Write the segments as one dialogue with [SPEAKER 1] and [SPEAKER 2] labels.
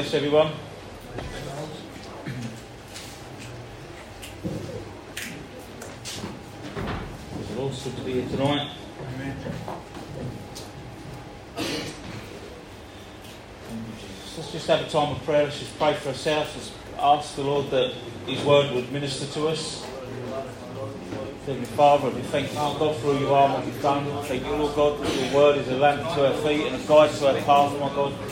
[SPEAKER 1] bless everyone. It's good to be here tonight. Let's just have a time of prayer. Let's just pray for ourselves. Let's ask the Lord that His word would minister to us. Heavenly Father, we thank you, Lord God, for who you are and what you've done. Thank you, Lord God, that your word is a lamp to our feet and a guide to our path, my God.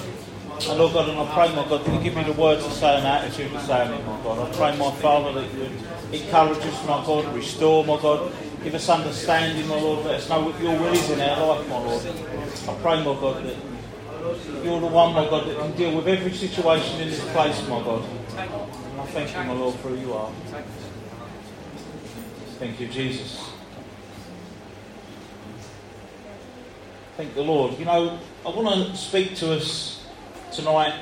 [SPEAKER 1] And Lord God, and I pray, my God, that you give me the words to say and attitude to say it, my God. I pray, my Father, that you encourage us, my God, restore, my God. Give us understanding, my Lord. Let us know what your will is in our life, my Lord. I pray, my God, that you're the one, my God, that can deal with every situation in this place, my God. And I thank you, my Lord, for who you are. Thank you, Jesus. Thank the Lord. You know, I want to speak to us tonight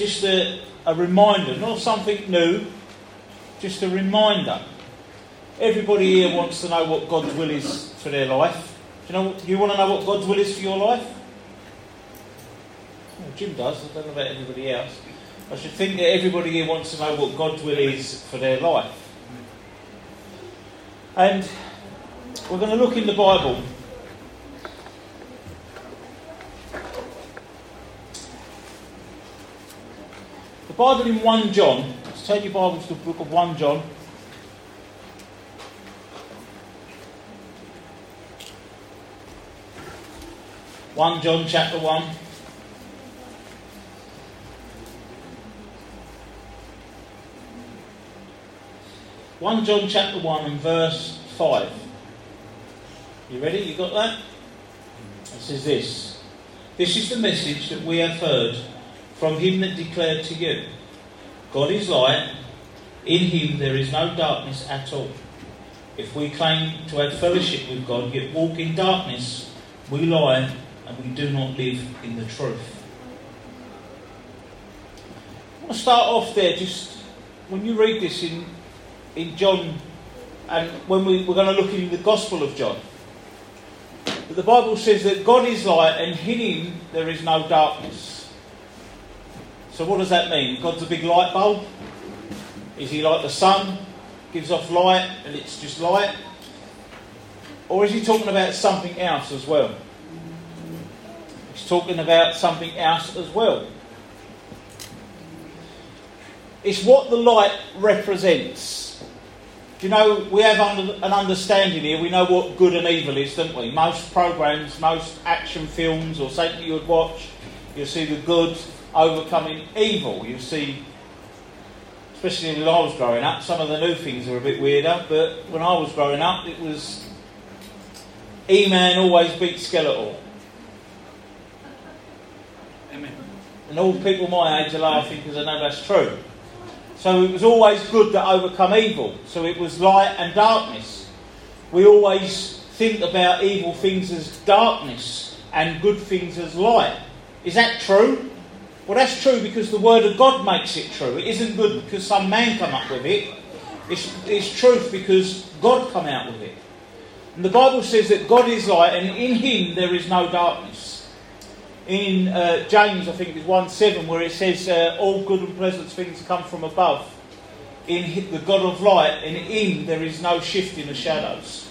[SPEAKER 1] just a, a reminder, not something new, just a reminder. Everybody here wants to know what God's will is for their life. Do you know? Do you want to know what God's will is for your life? Well, Jim does. I don't know about everybody else. I should think that everybody here wants to know what God's will is for their life. And we're going to look in the Bible. Bible in 1 John. Let's turn your Bible to the book of 1 John. One John chapter one. One John chapter one and verse five. You ready? You got that? It says this. This is the message that we have heard from him that declared to you. God is light. In him there is no darkness at all. If we claim to have fellowship with God, yet walk in darkness, we lie and we do not live in the truth. I want to start off there, just when you read this in, in John, and when we, we're going to look in the Gospel of John. But the Bible says that God is light and in him there is no darkness. So, what does that mean? God's a big light bulb? Is he like the sun? Gives off light and it's just light? Or is he talking about something else as well? He's talking about something else as well. It's what the light represents. Do you know, we have an understanding here, we know what good and evil is, don't we? Most programs, most action films or something you would watch, you'll see the good overcoming evil. You see, especially when I was growing up, some of the new things are a bit weirder, but when I was growing up, it was E Man always beat Skeletor.
[SPEAKER 2] Amen.
[SPEAKER 1] And all people my age are laughing because I know that's true. So it was always good to overcome evil. So it was light and darkness. We always think about evil things as darkness and good things as light. Is that true? Well, that's true because the Word of God makes it true. It isn't good because some man come up with it. It's, it's truth because God come out with it. And the Bible says that God is light and in Him there is no darkness in uh, James, I think it's 1 7, where it says, uh, All good and pleasant things come from above. In the God of light, and in there is no shifting of shadows.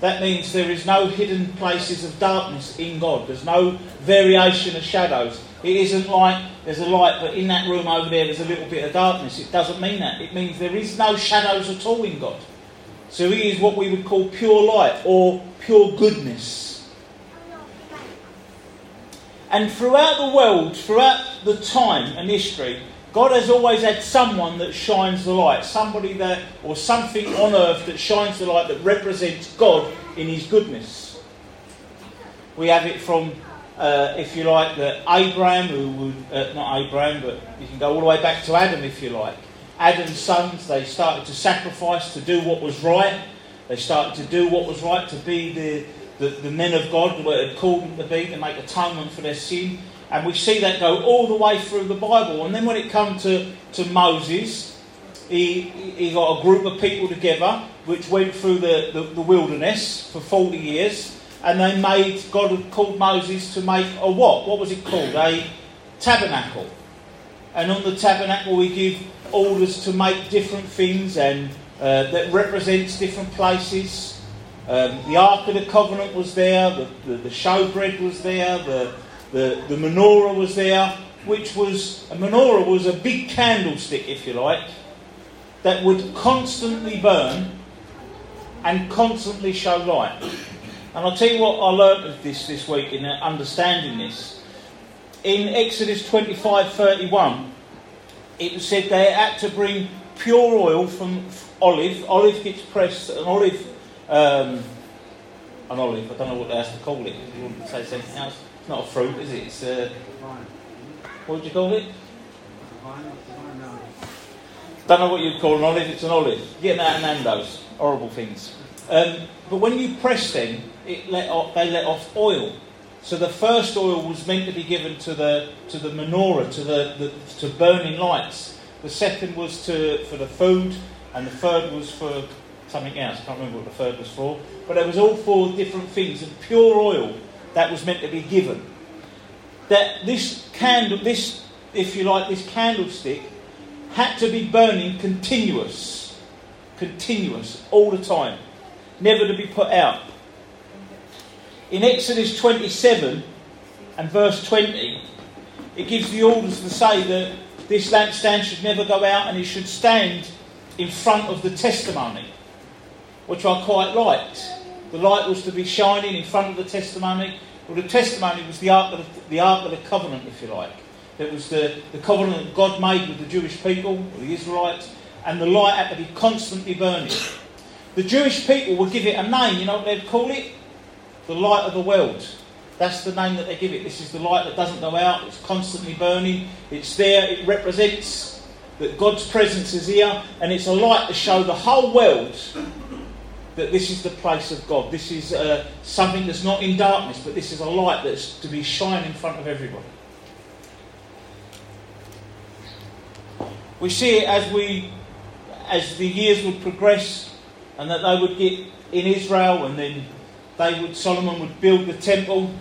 [SPEAKER 1] That means there is no hidden places of darkness in God. There's no variation of shadows. It isn't like there's a light, but in that room over there there's a little bit of darkness. It doesn't mean that. It means there is no shadows at all in God. So He is what we would call pure light or pure goodness. And throughout the world, throughout the time and history, God has always had someone that shines the light, somebody that, or something on earth that shines the light that represents God in His goodness. We have it from, uh, if you like, the Abraham, who would, uh, not Abraham, but you can go all the way back to Adam if you like. Adam's sons, they started to sacrifice to do what was right. They started to do what was right to be the, the, the men of God were had called them to be to make atonement for their sin. And we see that go all the way through the Bible. And then when it comes to, to Moses, he, he got a group of people together which went through the, the, the wilderness for 40 years. And they made, God called Moses to make a what? What was it called? A tabernacle. And on the tabernacle, we give orders to make different things and uh, that represents different places. Um, the Ark of the Covenant was there, the, the, the showbread was there, the, the, the menorah was there, which was a menorah was a big candlestick, if you like, that would constantly burn and constantly show light. And I'll tell you what I learnt of this this week in understanding this. In Exodus 25:31, it was said they had to bring pure oil from olive. Olive gets pressed, an olive, um, an olive. I don't know what else to call it. You wouldn't say something else. It's not a fruit, is it? It's uh, what would you call it? Don't know what you'd call an olive. It's an olive. Getting out of Nando's. Horrible things. Um, but when you press them, it let off, they let off oil. So the first oil was meant to be given to the to the menorah, to the, the to burning lights. The second was to for the food, and the third was for something else. I can't remember what the third was for. But it was all four different things, and pure oil that was meant to be given. That this candle, this if you like, this candlestick had to be burning continuous, continuous all the time, never to be put out. In Exodus 27 and verse 20, it gives the orders to say that this lampstand should never go out and it should stand in front of the testimony, which I quite liked. The light was to be shining in front of the testimony. Well, the testimony was the ark of the, the, ark of the covenant, if you like. It was the, the covenant that God made with the Jewish people, the Israelites, and the light had to be constantly burning. The Jewish people would give it a name, you know what they'd call it? The light of the world. That's the name that they give it. This is the light that doesn't go out, it's constantly burning, it's there, it represents that God's presence is here, and it's a light to show the whole world that this is the place of God. This is uh, something that's not in darkness, but this is a light that's to be shine in front of everybody. We see it as we, as the years would progress, and that they would get in Israel, and then they would Solomon would build the temple.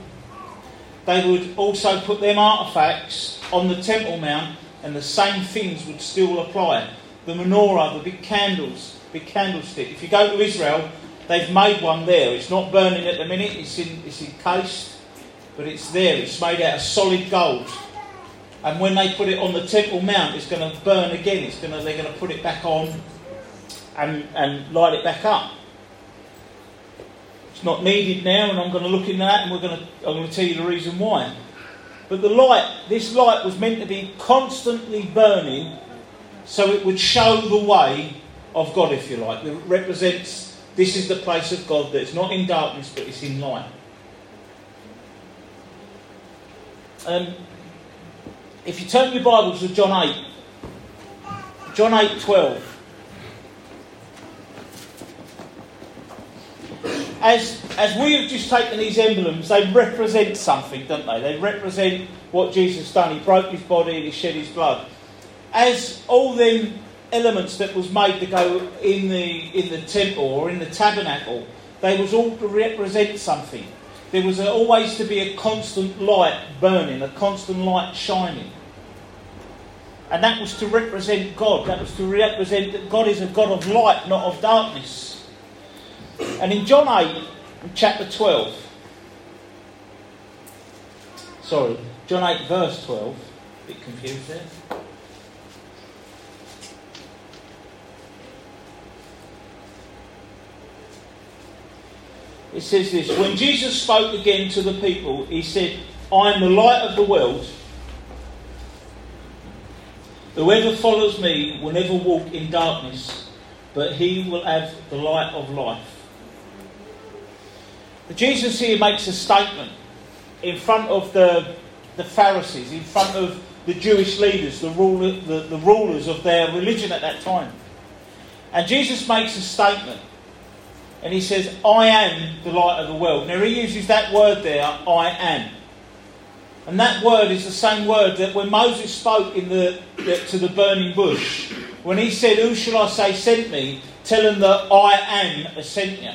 [SPEAKER 1] They would also put them artifacts on the temple mount, and the same things would still apply. The menorah, the big candles, big candlestick. If you go to Israel, they've made one there. It's not burning at the minute. It's in, it's encased, but it's there. It's made out of solid gold. And when they put it on the Temple Mount, it's going to burn again. It's going to, they're going to put it back on and, and light it back up. It's not needed now, and I'm going to look into that, and we're going to, I'm going to tell you the reason why. But the light, this light was meant to be constantly burning so it would show the way of God, if you like. It represents this is the place of God that's not in darkness but it's in light. Um, if you turn your Bibles to John 8, John 8 12. As, as we have just taken these emblems, they represent something, don't they? They represent what Jesus done. He broke his body and he shed his blood. As all them elements that was made to go in the in the temple or in the tabernacle, they was all to represent something. There was a, always to be a constant light burning, a constant light shining. And that was to represent God. That was to represent that God is a God of light, not of darkness. And in John 8, chapter 12, sorry, John 8, verse 12, a bit confused there. It says this When Jesus spoke again to the people, he said, I am the light of the world. Whoever follows me will never walk in darkness, but he will have the light of life. Jesus here makes a statement in front of the, the Pharisees, in front of the Jewish leaders, the, ruler, the, the rulers of their religion at that time. And Jesus makes a statement. And he says, I am the light of the world. Now he uses that word there, I am. And that word is the same word that when Moses spoke in the, the, to the burning bush, when he said, Who shall I say sent me? Tell him that I am a sent you.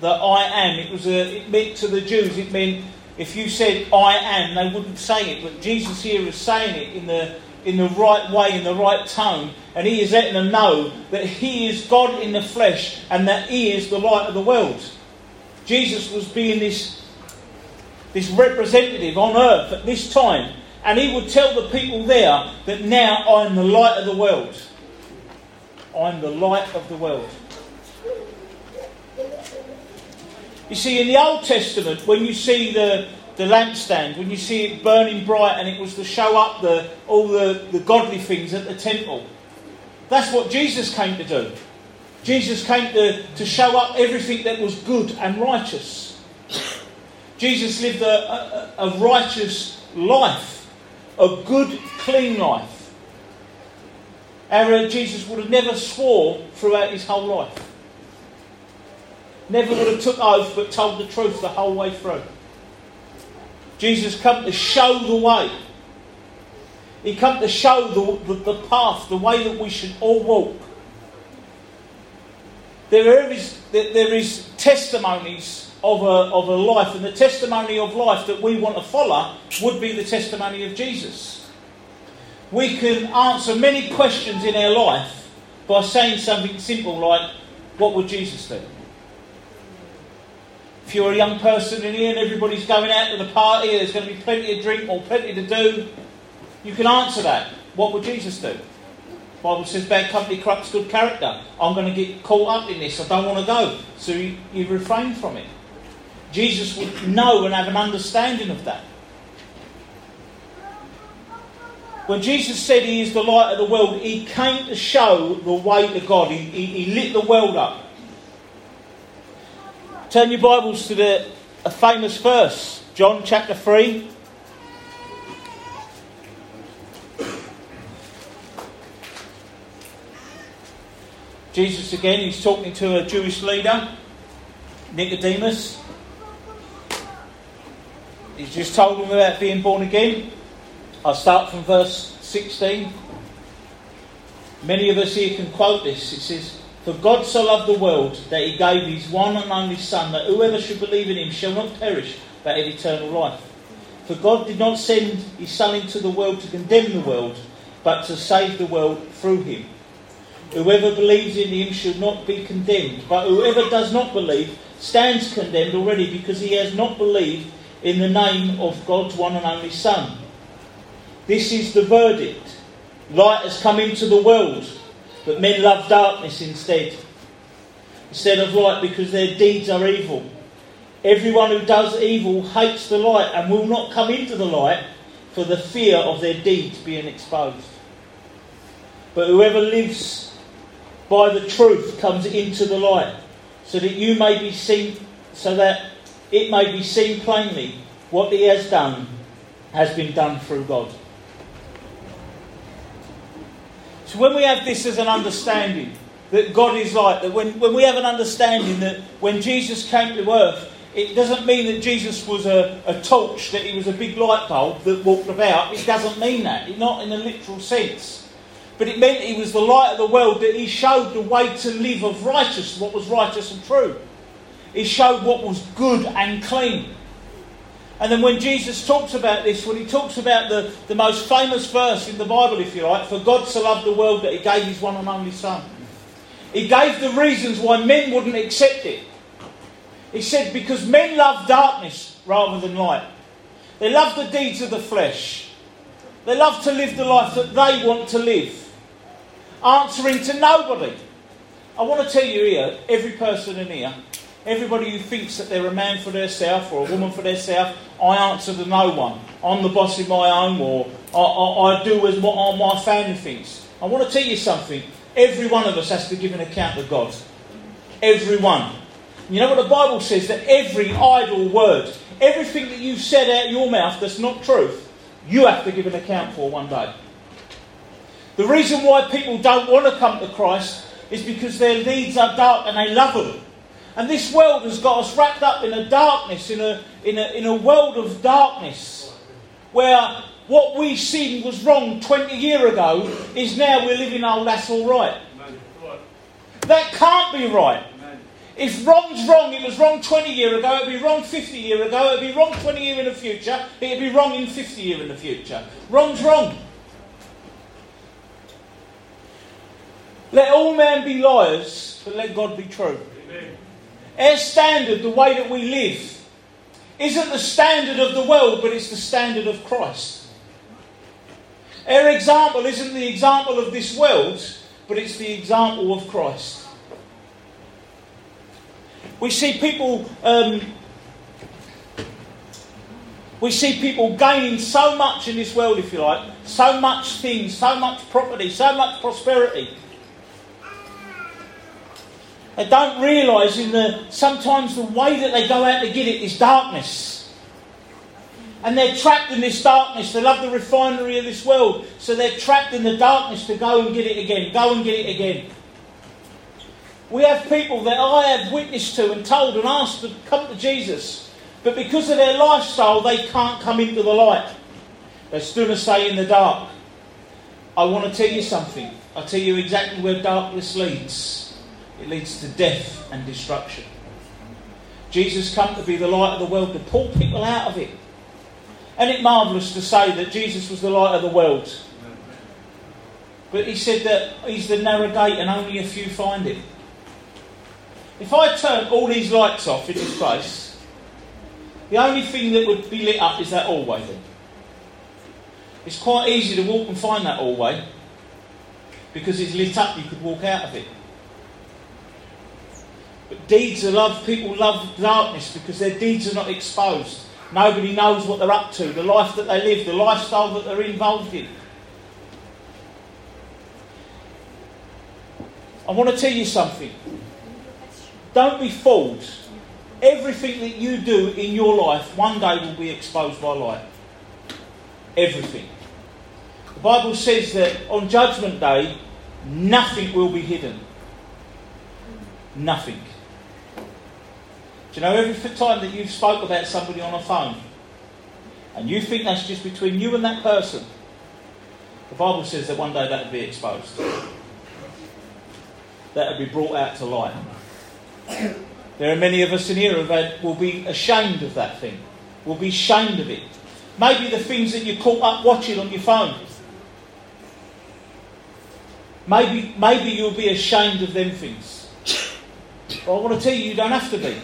[SPEAKER 1] The I am. It was a, it meant to the Jews, it meant if you said I am, they wouldn't say it. But Jesus here is saying it in the in the right way, in the right tone, and he is letting them know that he is God in the flesh and that he is the light of the world. Jesus was being this, this representative on earth at this time, and he would tell the people there that now I'm the light of the world. I'm the light of the world. You see, in the Old Testament, when you see the, the lampstand, when you see it burning bright and it was to show up the, all the, the godly things at the temple, that's what Jesus came to do. Jesus came to, to show up everything that was good and righteous. Jesus lived a, a, a righteous life, a good, clean life. Our Jesus would have never swore throughout his whole life. Never would have took oath but told the truth the whole way through. Jesus come to show the way. He come to show the, the, the path, the way that we should all walk. There is, there is testimonies of a, of a life, and the testimony of life that we want to follow would be the testimony of Jesus. We can answer many questions in our life by saying something simple like, What would Jesus do? If you're a young person in here and everybody's going out to the party, there's going to be plenty to drink or plenty to do, you can answer that. What would Jesus do? The Bible says bad company corrupts good character. I'm going to get caught up in this. I don't want to go. So you, you refrain from it. Jesus would know and have an understanding of that. When Jesus said he is the light of the world, he came to show the way to God. He, he, he lit the world up. Turn your Bibles to the, a famous verse, John chapter 3. Jesus again, he's talking to a Jewish leader, Nicodemus. He's just told him about being born again. I'll start from verse 16. Many of us here can quote this. It says, for God so loved the world that he gave his one and only Son, that whoever should believe in him shall not perish, but have eternal life. For God did not send his Son into the world to condemn the world, but to save the world through him. Whoever believes in him should not be condemned, but whoever does not believe stands condemned already because he has not believed in the name of God's one and only Son. This is the verdict. Light has come into the world but men love darkness instead, instead of light, because their deeds are evil. Everyone who does evil hates the light and will not come into the light for the fear of their deeds being exposed. But whoever lives by the truth comes into the light, so that you may be seen, so that it may be seen plainly what he has done has been done through God. So when we have this as an understanding that God is light, that when, when we have an understanding that when Jesus came to earth, it doesn't mean that Jesus was a, a torch, that he was a big light bulb that walked about. It doesn't mean that, not in a literal sense. But it meant he was the light of the world, that he showed the way to live of righteous, what was righteous and true. He showed what was good and clean. And then when Jesus talks about this, when he talks about the, the most famous verse in the Bible, if you like, for God so loved the world that he gave his one and only Son. He gave the reasons why men wouldn't accept it. He said, because men love darkness rather than light. They love the deeds of the flesh. They love to live the life that they want to live, answering to nobody. I want to tell you here, every person in here, Everybody who thinks that they're a man for themselves or a woman for themselves, I answer to no one. I'm the boss in my own, or I, I, I do as what my family thinks. I want to tell you something. Every one of us has to give an account to God. Every one. You know what the Bible says? That every idle word, everything that you've said out your mouth that's not truth, you have to give an account for one day. The reason why people don't want to come to Christ is because their deeds are dark and they love them. And this world has got us wrapped up in a darkness, in a, in a, in a world of darkness, where what we seen was wrong 20 years ago is now we're living, oh, that's all right. That can't be right. If wrong's wrong, it was wrong 20 years ago, it'd be wrong 50 years ago, it'd be wrong 20 years in the future, it'd be wrong in 50 years in the future. Wrong's wrong. Let all men be liars, but let God be true. Amen. Our standard, the way that we live, isn't the standard of the world, but it's the standard of Christ. Our example isn't the example of this world, but it's the example of Christ. We see people. Um, we see people gaining so much in this world, if you like, so much things, so much property, so much prosperity, they don't realise in the sometimes the way that they go out to get it is darkness. And they're trapped in this darkness. They love the refinery of this world. So they're trapped in the darkness to go and get it again. Go and get it again. We have people that I have witnessed to and told and asked to come to Jesus. But because of their lifestyle, they can't come into the light. They're still stay in the dark. I want to tell you something. I'll tell you exactly where darkness leads it leads to death and destruction. Jesus come to be the light of the world to pull people out of it. And it marvellous to say that Jesus was the light of the world? But he said that he's the narrow gate and only a few find it. If I turn all these lights off in this place, the only thing that would be lit up is that hallway then. It's quite easy to walk and find that hallway because it's lit up, you could walk out of it. But deeds are love, people love darkness because their deeds are not exposed. Nobody knows what they're up to, the life that they live, the lifestyle that they're involved in. I want to tell you something. Don't be fooled. Everything that you do in your life one day will be exposed by light. Everything. The Bible says that on Judgment Day, nothing will be hidden. Nothing. Do you know every time that you've spoke about somebody on a phone and you think that's just between you and that person, the Bible says that one day that will be exposed. That will be brought out to light. There are many of us in here who will be ashamed of that thing, will be ashamed of it. Maybe the things that you caught up watching on your phone. Maybe, maybe you'll be ashamed of them things. But I want to tell you, you don't have to be.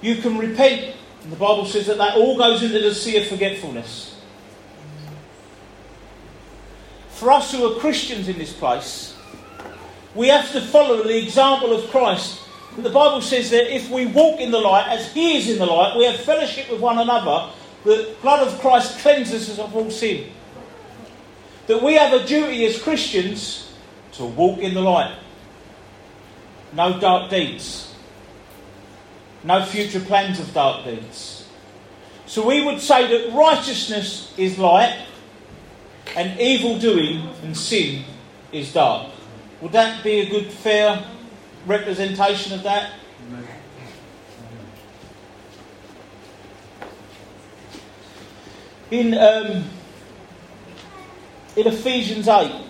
[SPEAKER 1] You can repent. And the Bible says that that all goes into the sea of forgetfulness. For us who are Christians in this place, we have to follow the example of Christ. The Bible says that if we walk in the light as He is in the light, we have fellowship with one another. The blood of Christ cleanses us of all sin. That we have a duty as Christians to walk in the light. No dark deeds no future plans of dark deeds. So we would say that righteousness is light and evil doing and sin is dark. Would that be a good, fair representation of that? In, um, in Ephesians 8,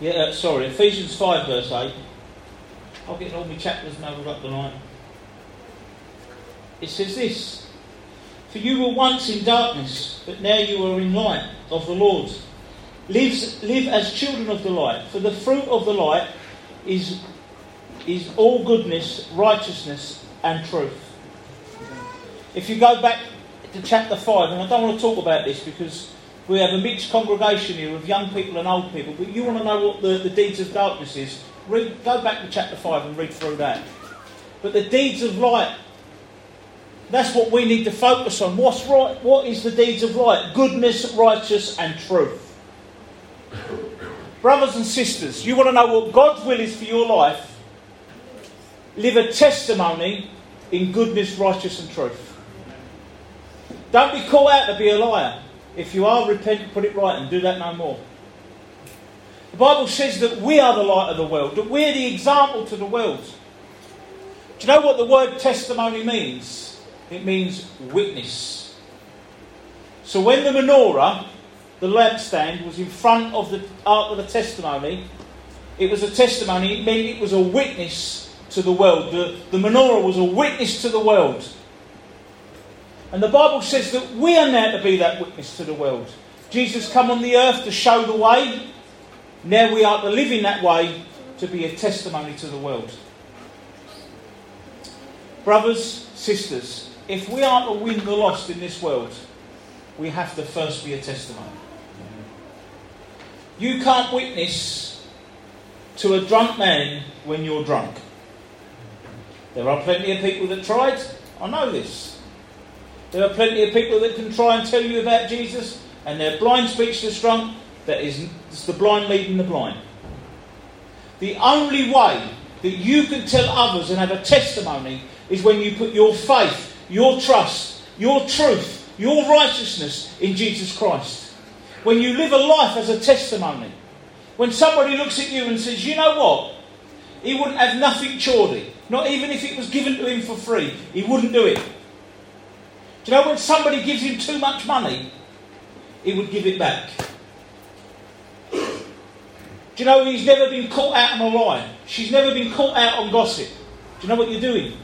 [SPEAKER 1] Yeah, uh, sorry, Ephesians 5, verse 8. I'll get all my chapters muddled up tonight. It says this For you were once in darkness, but now you are in light of the Lord. Live, live as children of the light, for the fruit of the light is, is all goodness, righteousness, and truth. If you go back to chapter 5, and I don't want to talk about this because we have a mixed congregation here of young people and old people, but you want to know what the, the deeds of darkness is, read, go back to chapter 5 and read through that. But the deeds of light, that's what we need to focus on. What's right? What is the deeds of light? Goodness, righteous, and truth. Brothers and sisters, you want to know what God's will is for your life? Live a testimony in goodness, righteous, and truth. Don't be called out to be a liar. If you are, repent, put it right, and do that no more. The Bible says that we are the light of the world, that we're the example to the world. Do you know what the word testimony means? It means witness. So when the menorah, the lampstand, was in front of the Ark of the Testimony, it was a testimony, it meant it was a witness to the world. The, the menorah was a witness to the world. And the Bible says that we are now to be that witness to the world. Jesus come on the earth to show the way. Now we are to live in that way to be a testimony to the world. Brothers, sisters, if we are to win the lost in this world, we have to first be a testimony. You can't witness to a drunk man when you're drunk. There are plenty of people that tried. I know this. There are plenty of people that can try and tell you about Jesus, and they're blind, speechless, drunk. That is it's the blind leading the blind. The only way that you can tell others and have a testimony is when you put your faith, your trust, your truth, your righteousness in Jesus Christ. When you live a life as a testimony. When somebody looks at you and says, you know what? He wouldn't have nothing chordy. Not even if it was given to him for free. He wouldn't do it. Do you know when somebody gives him too much money, he would give it back. Do you know he's never been caught out on a lie? She's never been caught out on gossip. Do you know what you're doing?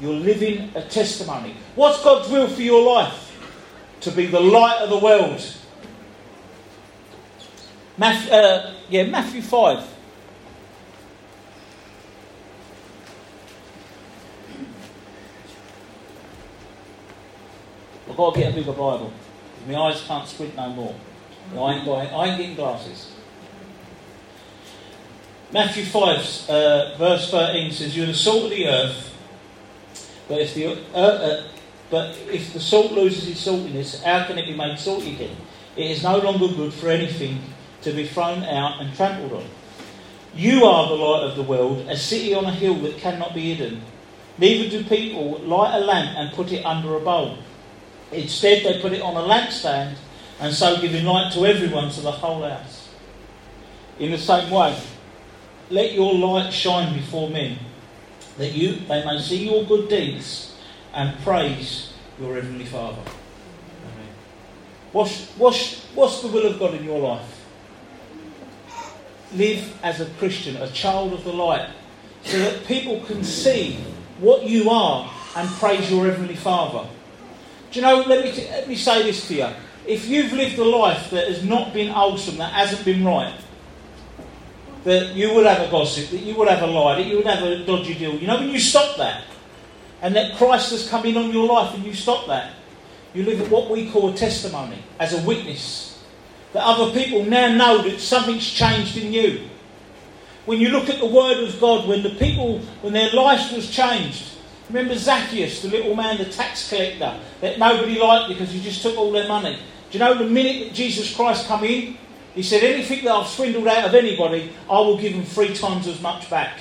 [SPEAKER 1] You're living a testimony. What's God's will for your life? To be the light of the world. Matthew, uh, yeah, Matthew 5. I've got to get a bigger Bible. My eyes can't squint no more. I ain't, buying, I ain't getting glasses. Matthew 5, uh, verse 13 says, You're the salt of the earth, but if the, uh, but if the salt loses its saltiness, how can it be made salty again? It is no longer good for anything to be thrown out and trampled on. You are the light of the world, a city on a hill that cannot be hidden. Neither do people light a lamp and put it under a bowl. Instead, they put it on a lampstand and so giving light to everyone to the whole house. In the same way, let your light shine before men that you they may see your good deeds and praise your heavenly Father. Amen. What's, what's, what's the will of God in your life? Live as a Christian, a child of the light, so that people can see what you are and praise your heavenly Father. Do you know, let me, let me say this to you. If you've lived a life that has not been wholesome, that hasn't been right, that you would have a gossip, that you would have a lie, that you would have a dodgy deal. You know, when you stop that, and that Christ has come in on your life and you stop that, you live at what we call a testimony, as a witness. That other people now know that something's changed in you. When you look at the Word of God, when the people, when their life was changed, remember Zacchaeus, the little man, the tax collector, that nobody liked because he just took all their money. Do you know the minute that Jesus Christ come in, he said, Anything that I've swindled out of anybody, I will give them three times as much back.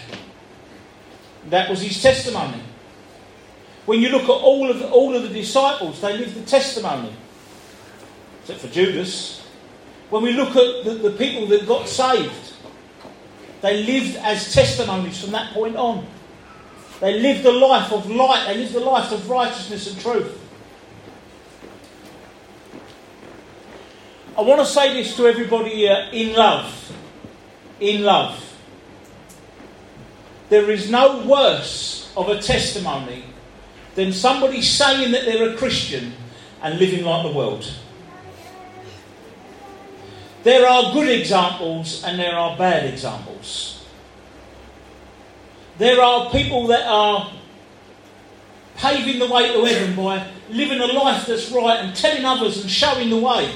[SPEAKER 1] That was his testimony. When you look at all of the, all of the disciples, they lived the testimony. Except for Judas. When we look at the, the people that got saved, they lived as testimonies from that point on. They lived a life of light, they lived a life of righteousness and truth. I want to say this to everybody here in love. In love. There is no worse of a testimony than somebody saying that they're a Christian and living like the world. There are good examples and there are bad examples. There are people that are paving the way to heaven by living a life that's right and telling others and showing the way.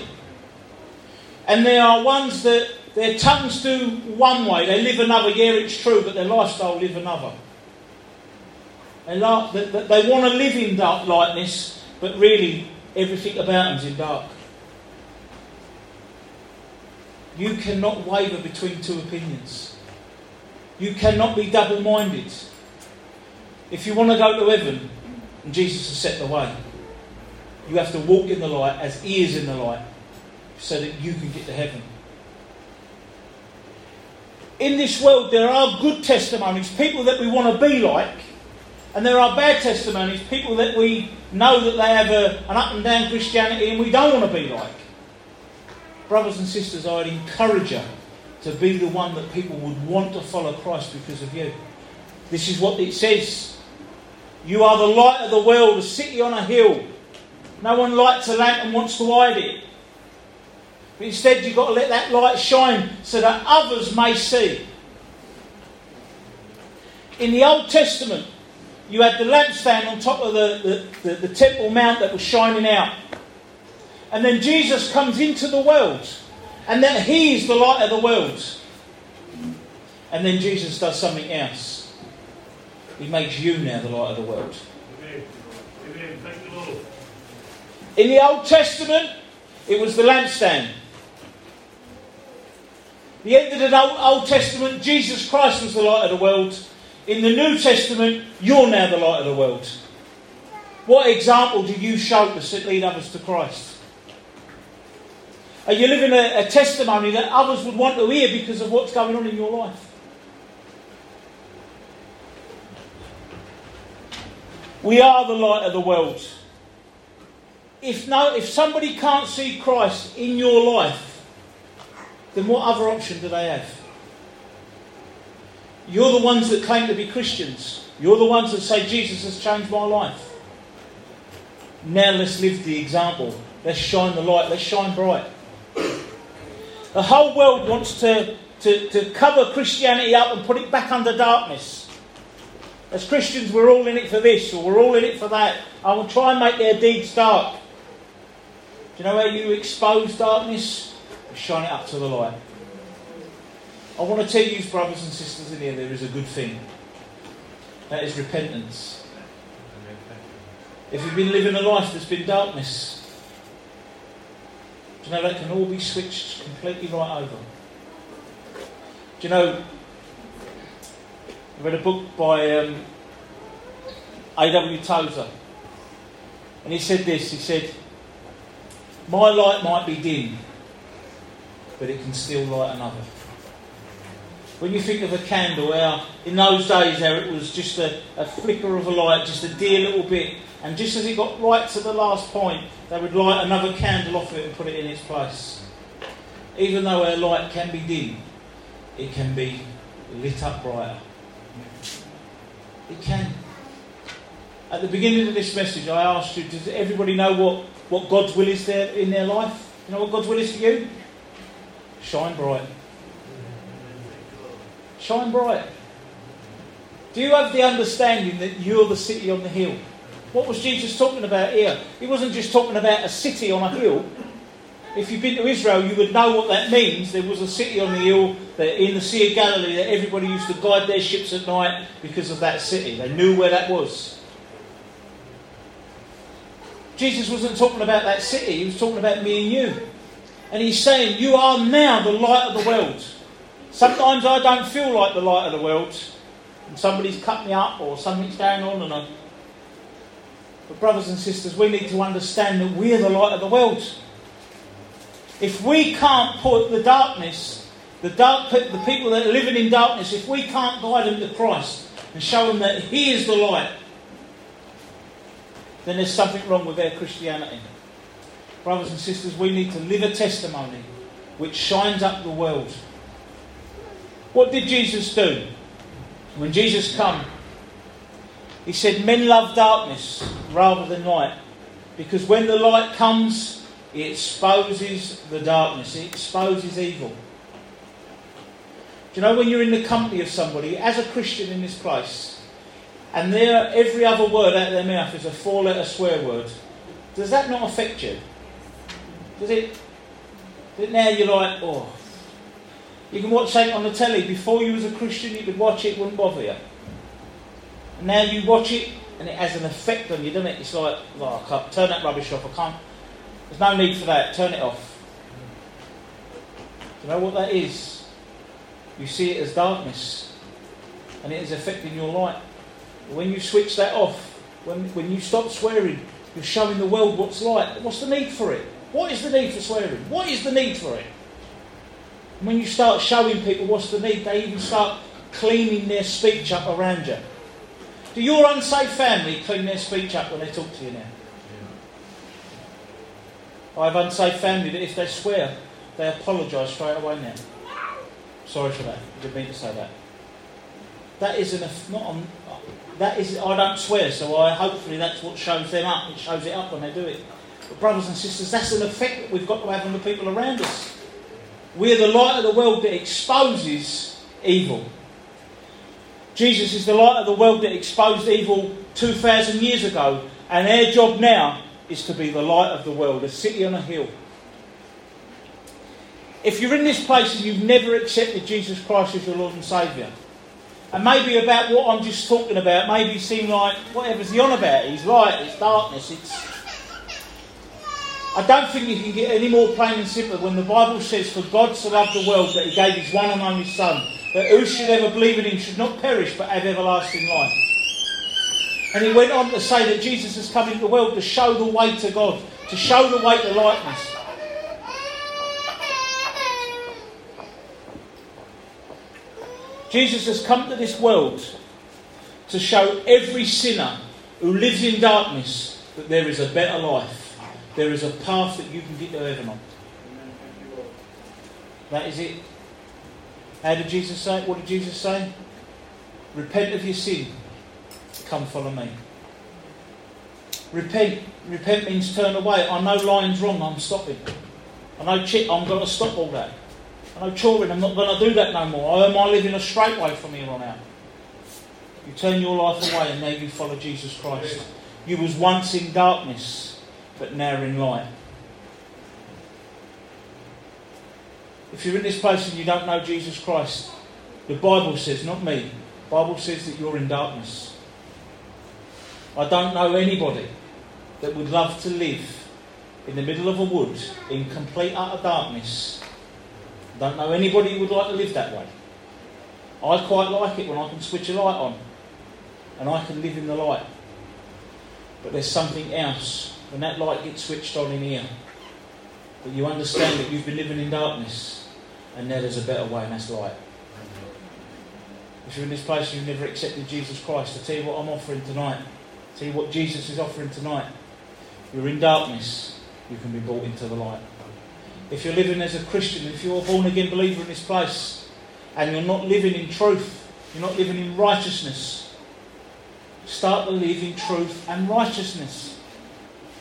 [SPEAKER 1] And there are ones that their tongues do one way, they live another. Yeah, it's true, but their lifestyle live another. They, they, they want to live in dark lightness, but really everything about them's in dark. You cannot waver between two opinions. You cannot be double minded. If you want to go to heaven, and Jesus has set the way, you have to walk in the light as He is in the light so that you can get to heaven. In this world, there are good testimonies, people that we want to be like, And there are bad testimonies, people that we know that they have a, an up and down Christianity and we don't want to be like. Brothers and sisters, I'd encourage you to be the one that people would want to follow Christ because of you. This is what it says. You are the light of the world, a city on a hill. No one lights a lamp and wants to hide it. But instead, you've got to let that light shine so that others may see. In the Old Testament, you had the lampstand on top of the, the, the, the Temple Mount that was shining out. And then Jesus comes into the world, and that He's the light of the world. And then Jesus does something else. He makes you now the light of the world. Amen. Amen. Thank you, Lord. In the Old Testament, it was the lampstand. The end of the Old Testament, Jesus Christ was the light of the world. In the New Testament, you're now the light of the world. What example do you show to lead others to Christ? Are you living a, a testimony that others would want to hear because of what's going on in your life? We are the light of the world. If, no, if somebody can't see Christ in your life, then what other option do they have? You're the ones that claim to be Christians. You're the ones that say Jesus has changed my life. Now let's live the example. Let's shine the light. Let's shine bright. The whole world wants to, to, to cover Christianity up and put it back under darkness. As Christians, we're all in it for this or we're all in it for that. I will try and make their deeds dark. Do you know how you expose darkness? shine it up to the light. I want to tell you, brothers and sisters in here, there is a good thing. That is repentance. If you've been living a life that's been darkness, you know that can all be switched completely right over? Do you know, I read a book by um, A.W. Tozer, and he said this he said, My light might be dim, but it can still light another. When you think of a candle, how in those days how it was just a, a flicker of a light, just a dear little bit, and just as it got right to the last point, they would light another candle off it and put it in its place. Even though our light can be dim, it can be lit up brighter. It can. At the beginning of this message, I asked you, does everybody know what, what God's will is there in their life? You know what God's will is for you? Shine bright. Shine bright. Do you have the understanding that you're the city on the hill? What was Jesus talking about here? He wasn't just talking about a city on a hill. If you've been to Israel, you would know what that means. There was a city on the hill that in the Sea of Galilee that everybody used to guide their ships at night because of that city. They knew where that was. Jesus wasn't talking about that city, he was talking about me and you. And he's saying, You are now the light of the world. Sometimes I don't feel like the light of the world, and somebody's cut me up or something's going on, and I. But, brothers and sisters, we need to understand that we're the light of the world. If we can't put the darkness, the, dark, the people that are living in darkness, if we can't guide them to Christ and show them that He is the light, then there's something wrong with their Christianity. Brothers and sisters, we need to live a testimony which shines up the world what did Jesus do? When Jesus came, he said, Men love darkness rather than light. Because when the light comes, it exposes the darkness, it exposes evil. Do you know when you're in the company of somebody, as a Christian in this place, and there every other word out of their mouth is a four letter swear word, does that not affect you? Does it? Now you're like, oh, you can watch something on the telly. Before you was a Christian, you could watch it, wouldn't bother you. And now you watch it, and it has an effect on you, doesn't it? It's like, I can't turn that rubbish off. I can't. There's no need for that. Turn it off. Do you know what that is? You see it as darkness, and it is affecting your light. When you switch that off, when, when you stop swearing, you're showing the world what's light. What's the need for it? What is the need for swearing? What is the need for it? When you start showing people what's the need, they even start cleaning their speech up around you. Do your unsafe family clean their speech up when they talk to you now? I have unsafe family that if they swear, they apologise straight away now. Sorry for that. I didn't mean to say that. That isn't a, not on, that is I don't swear, so I hopefully that's what shows them up. It shows it up when they do it. But brothers and sisters, that's an effect that we've got to have on the people around us. We're the light of the world that exposes evil. Jesus is the light of the world that exposed evil 2,000 years ago, and our job now is to be the light of the world, a city on a hill. If you're in this place and you've never accepted Jesus Christ as your Lord and Saviour, and maybe about what I'm just talking about, maybe seem like whatever's he on about, he's light, it's darkness, it's I don't think you can get any more plain and simple when the Bible says, For God so loved the world that he gave his one and only Son, that who should ever believe in him should not perish but have everlasting life. And he went on to say that Jesus has come into the world to show the way to God, to show the way to likeness. Jesus has come to this world to show every sinner who lives in darkness that there is a better life. There is a path that you can get to heaven on. That is it. How did Jesus say? it? What did Jesus say? Repent of your sin. Come follow me. Repent. Repent means turn away. I know lying's wrong. I'm stopping. I know cheat. I'm going to stop all that. I know children. I'm not going to do that no more. I am I living a straight way from here on out. You turn your life away and now you follow Jesus Christ. You was once in darkness but now in light. If you're in this place and you don't know Jesus Christ, the Bible says, not me, the Bible says that you're in darkness. I don't know anybody that would love to live in the middle of a wood in complete utter darkness. I don't know anybody who would like to live that way. I quite like it when I can switch a light on and I can live in the light. But there's something else when that light gets switched on in here, that you understand that you've been living in darkness and now there's a better way and that's light. If you're in this place and you've never accepted Jesus Christ, I tell you what I'm offering tonight. I tell you what Jesus is offering tonight. You're in darkness, you can be brought into the light. If you're living as a Christian, if you're a born again believer in this place, and you're not living in truth, you're not living in righteousness, start to live in truth and righteousness.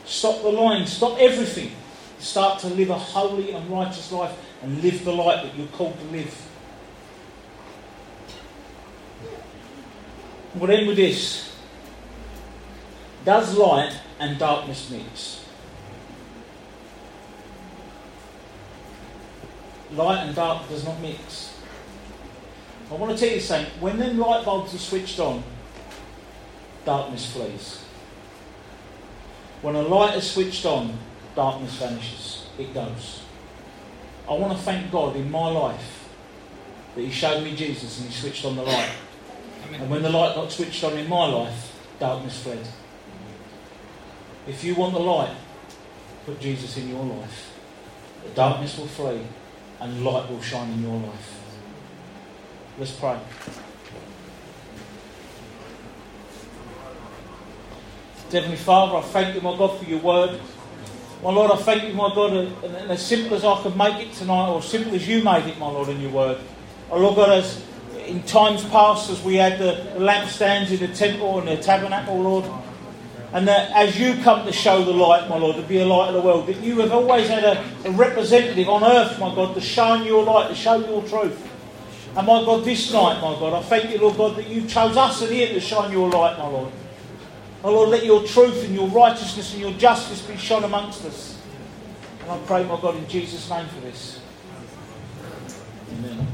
[SPEAKER 1] Stop the lying, stop everything. Start to live a holy and righteous life and live the light that you're called to live. We'll end with this. Does light and darkness mix? Light and dark does not mix. I want to tell you something. When them light bulbs are switched on, darkness flees. When a light is switched on, darkness vanishes. It goes. I want to thank God in my life that He showed me Jesus and He switched on the light. Amen. And when the light got switched on in my life, darkness fled. If you want the light, put Jesus in your life. The darkness will flee and light will shine in your life. Let's pray. Heavenly Father, I thank you, my God, for your word. My Lord, I thank you, my God, and as simple as I could make it tonight, or as simple as you made it, my Lord, in your word. Oh Lord God, as in times past, as we had the lampstands in the temple and the tabernacle, Lord, and that as you come to show the light, my Lord, to be a light of the world, that you have always had a, a representative on earth, my God, to shine your light, to show your truth. And my God, this night, my God, I thank you, Lord God, that you chose us here to shine your light, my Lord. Oh Lord, let your truth and your righteousness and your justice be shown amongst us. And I pray, my God, in Jesus' name for this. Amen.